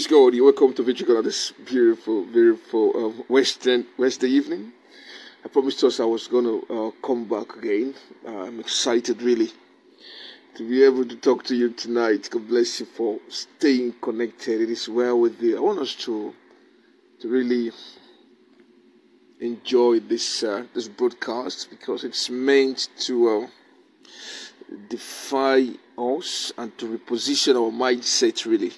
Praise God. You're welcome to Victory on this beautiful, beautiful uh, Western Wednesday evening. I promised us I was going to uh, come back again. Uh, I'm excited, really, to be able to talk to you tonight. God bless you for staying connected. It is well with you. I want us to to really enjoy this uh, this broadcast because it's meant to uh, defy us and to reposition our mindset, really.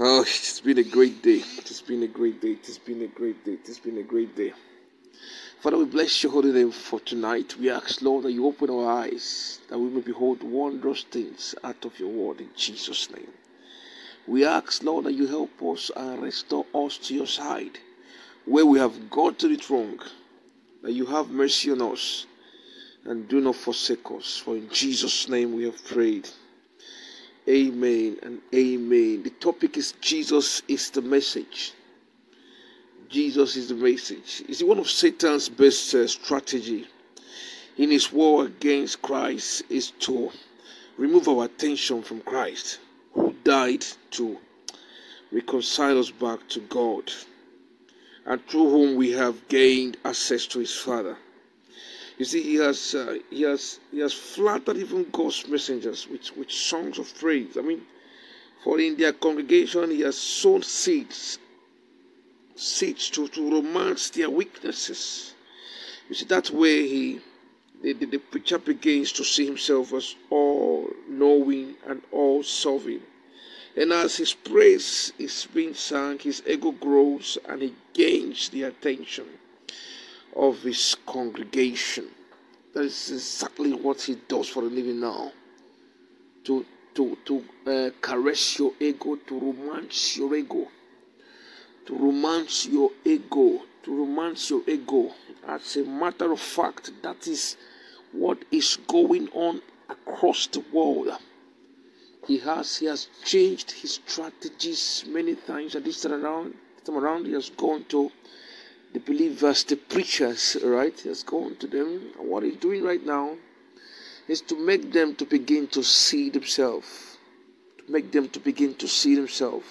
Oh, it's been a great day. It's been a great day. It's been a great day. It's been a great day. Father, we bless your holy name for tonight. We ask, Lord, that you open our eyes, that we may behold wondrous things out of your word in Jesus' name. We ask, Lord, that you help us and restore us to your side. Where we have gotten it wrong, that you have mercy on us and do not forsake us. For in Jesus' name we have prayed. Amen and amen. The topic is Jesus is the message. Jesus is the message. See, one of Satan's best uh, strategy in his war against Christ is to remove our attention from Christ, who died to reconcile us back to God, and through whom we have gained access to his Father. You see, he has uh, he has he has flattered even God's messengers with, with songs of praise. I mean, for in their congregation he has sown seeds, seeds to, to romance their weaknesses. You see, that way he the, the, the preacher begins to see himself as all knowing and all solving. And as his praise is being sung, his ego grows and he gains the attention of his congregation. That is exactly what he does for a living now. To to to uh, caress your ego, to romance your ego, to romance your ego, to romance your ego. As a matter of fact, that is what is going on across the world. He has he has changed his strategies many times, and this time around, this time around, he has gone to the believers, the preachers, right? He has gone to them. And what he's doing right now is to make them to begin to see themselves, to make them to begin to see themselves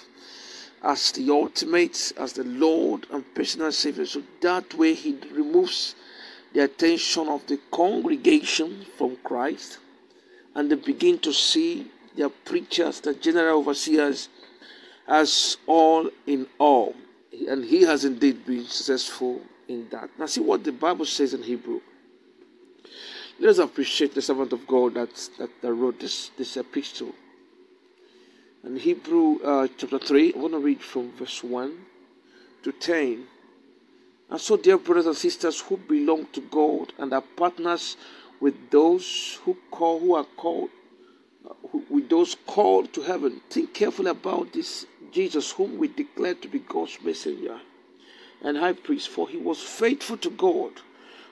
as the ultimate, as the Lord and personal Savior. So that way he removes the attention of the congregation from Christ and they begin to see their preachers, the general overseers, as all in all and he has indeed been successful in that. Now, see what the Bible says in Hebrew. Let us appreciate the servant of God that, that, that wrote this, this epistle. In Hebrew uh, chapter 3, I want to read from verse 1 to 10. And so, dear brothers and sisters who belong to God and are partners with those who call, who are called, uh, who, with those called to heaven, think carefully about this Jesus, whom we declare to be God's messenger and high priest, for he was faithful to God,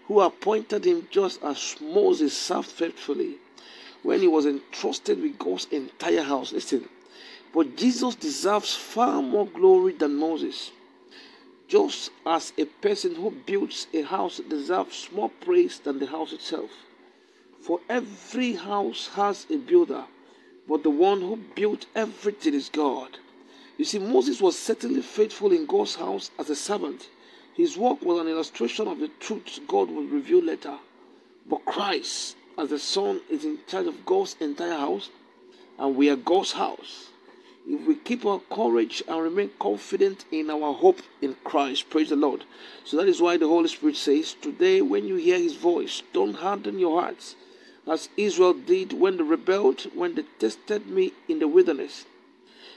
who appointed him just as Moses served faithfully when he was entrusted with God's entire house. Listen, but Jesus deserves far more glory than Moses. Just as a person who builds a house deserves more praise than the house itself. For every house has a builder, but the one who built everything is God. You see, Moses was certainly faithful in God's house as a servant. His work was an illustration of the truths God would reveal later. But Christ, as the Son, is in charge of God's entire house, and we are God's house. If we keep our courage and remain confident in our hope in Christ, praise the Lord. So that is why the Holy Spirit says, Today, when you hear His voice, don't harden your hearts, as Israel did when they rebelled, when they tested me in the wilderness.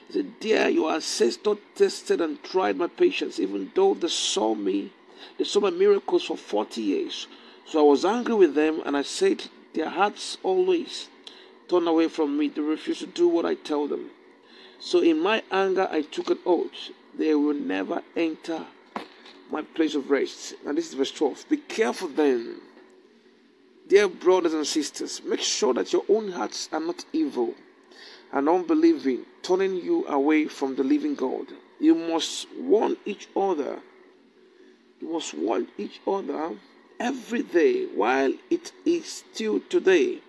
He said, Dear, your ancestors tested and tried my patience, even though they saw me, they saw my miracles for 40 years. So I was angry with them, and I said, Their hearts always turn away from me. They refuse to do what I tell them. So in my anger, I took an oath. They will never enter my place of rest. And this is verse 12. Be careful then, dear brothers and sisters. Make sure that your own hearts are not evil and unbelieving, turning you away from the living God. You must warn each other. You must warn each other every day while it is still today,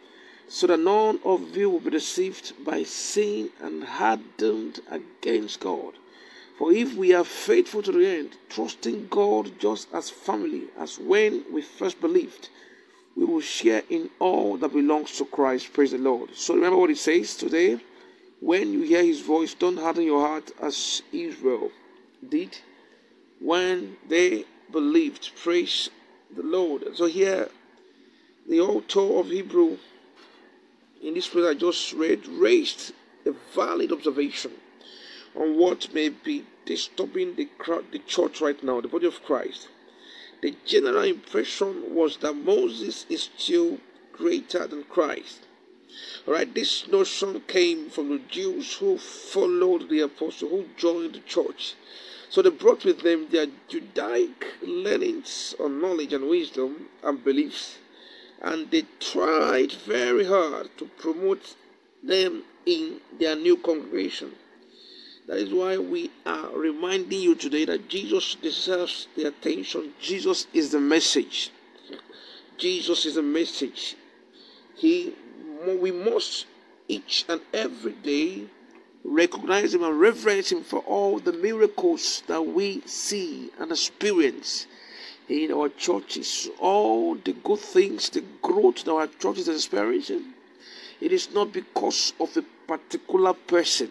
so that none of you will be deceived by sin and hardened against God. For if we are faithful to the end, trusting God just as family as when we first believed, we will share in all that belongs to Christ. Praise the Lord. So remember what it says today. When you hear his voice, don't harden your heart as Israel did when they believed. Praise the Lord. So here, the author of Hebrew in this prayer I just read raised a valid observation on what may be disturbing the crowd, the church right now, the body of Christ. The general impression was that Moses is still greater than Christ. All right, this notion came from the Jews who followed the apostle, who joined the church. So they brought with them their Judaic learnings on knowledge and wisdom and beliefs, and they tried very hard to promote them in their new congregation. That is why we are reminding you today that Jesus deserves the attention. Jesus is the message. Jesus is the message. He, we must each and every day recognize Him and reverence Him for all the miracles that we see and experience in our churches, all the good things, the growth that our churches are experiencing. It is not because of a particular person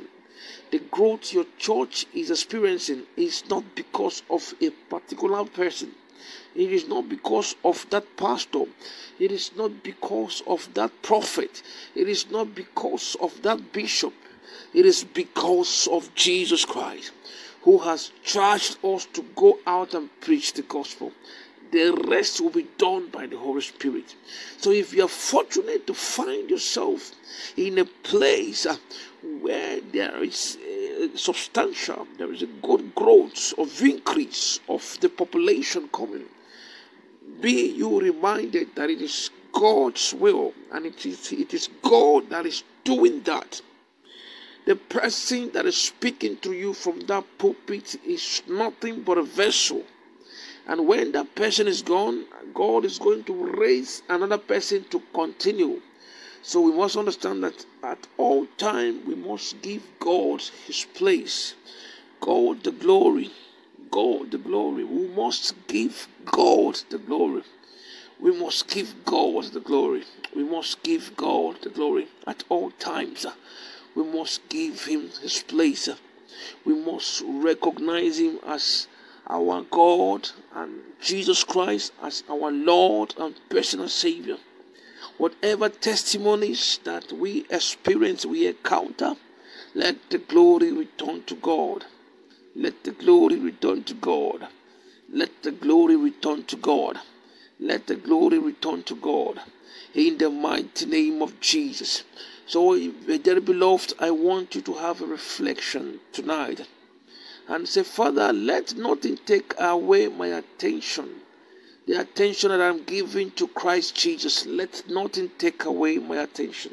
the growth your church is experiencing is not because of a particular person. It is not because of that pastor. It is not because of that prophet. It is not because of that bishop. It is because of Jesus Christ who has charged us to go out and preach the gospel. The rest will be done by the Holy Spirit. So if you are fortunate to find yourself in a place uh, where there is substantial, there is a good growth of increase of the population coming, be you reminded that it is God's will and it is, it is God that is doing that. The person that is speaking to you from that pulpit is nothing but a vessel. And when that person is gone, God is going to raise another person to continue. So we must understand that at all time we must give God his place. God the glory. God the glory. We must give God the glory. We must give God the glory. We must give God the glory at all times. We must give him his place. We must recognize him as our God and Jesus Christ as our Lord and personal Savior. Whatever testimonies that we experience, we encounter, let the glory return to God. Let the glory return to God. Let the glory return to God. Let the glory return to God. In the mighty name of Jesus. So, dear beloved, I want you to have a reflection tonight and say, Father, let nothing take away my attention the attention that I'm giving to Christ Jesus, let nothing take away my attention.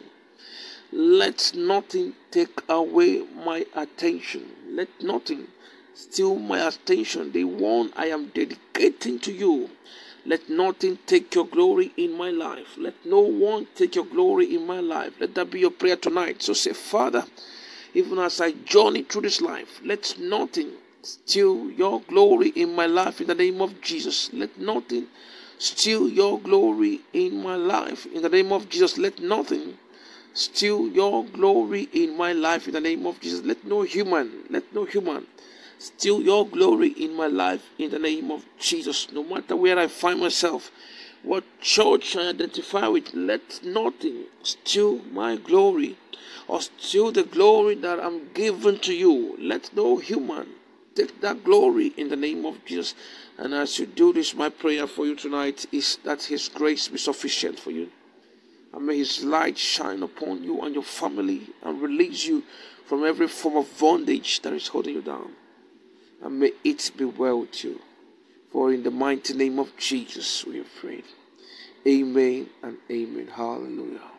Let nothing take away my attention. Let nothing steal my attention. The one I am dedicating to you. Let nothing take your glory in my life. Let no one take your glory in my life. Let that be your prayer tonight. So say, Father, even as I journey through this life, let nothing steal your glory in my life in the name of Jesus. Let nothing steal your glory in my life in the name of Jesus. Let nothing steal your glory in my life in the name of Jesus. Let no human, let no human steal your glory in my life in the name of Jesus. No matter where I find myself, what church I identify with, let nothing steal my glory or steal the glory that I'm given to you. Let no human take that glory in the name of Jesus. And as you do this, my prayer for you tonight is that His grace be sufficient for you. And may His light shine upon you and your family and release you from every form of bondage that is holding you down. And may it be well with you. For in the mighty name of Jesus we have prayed. Amen and amen. Hallelujah.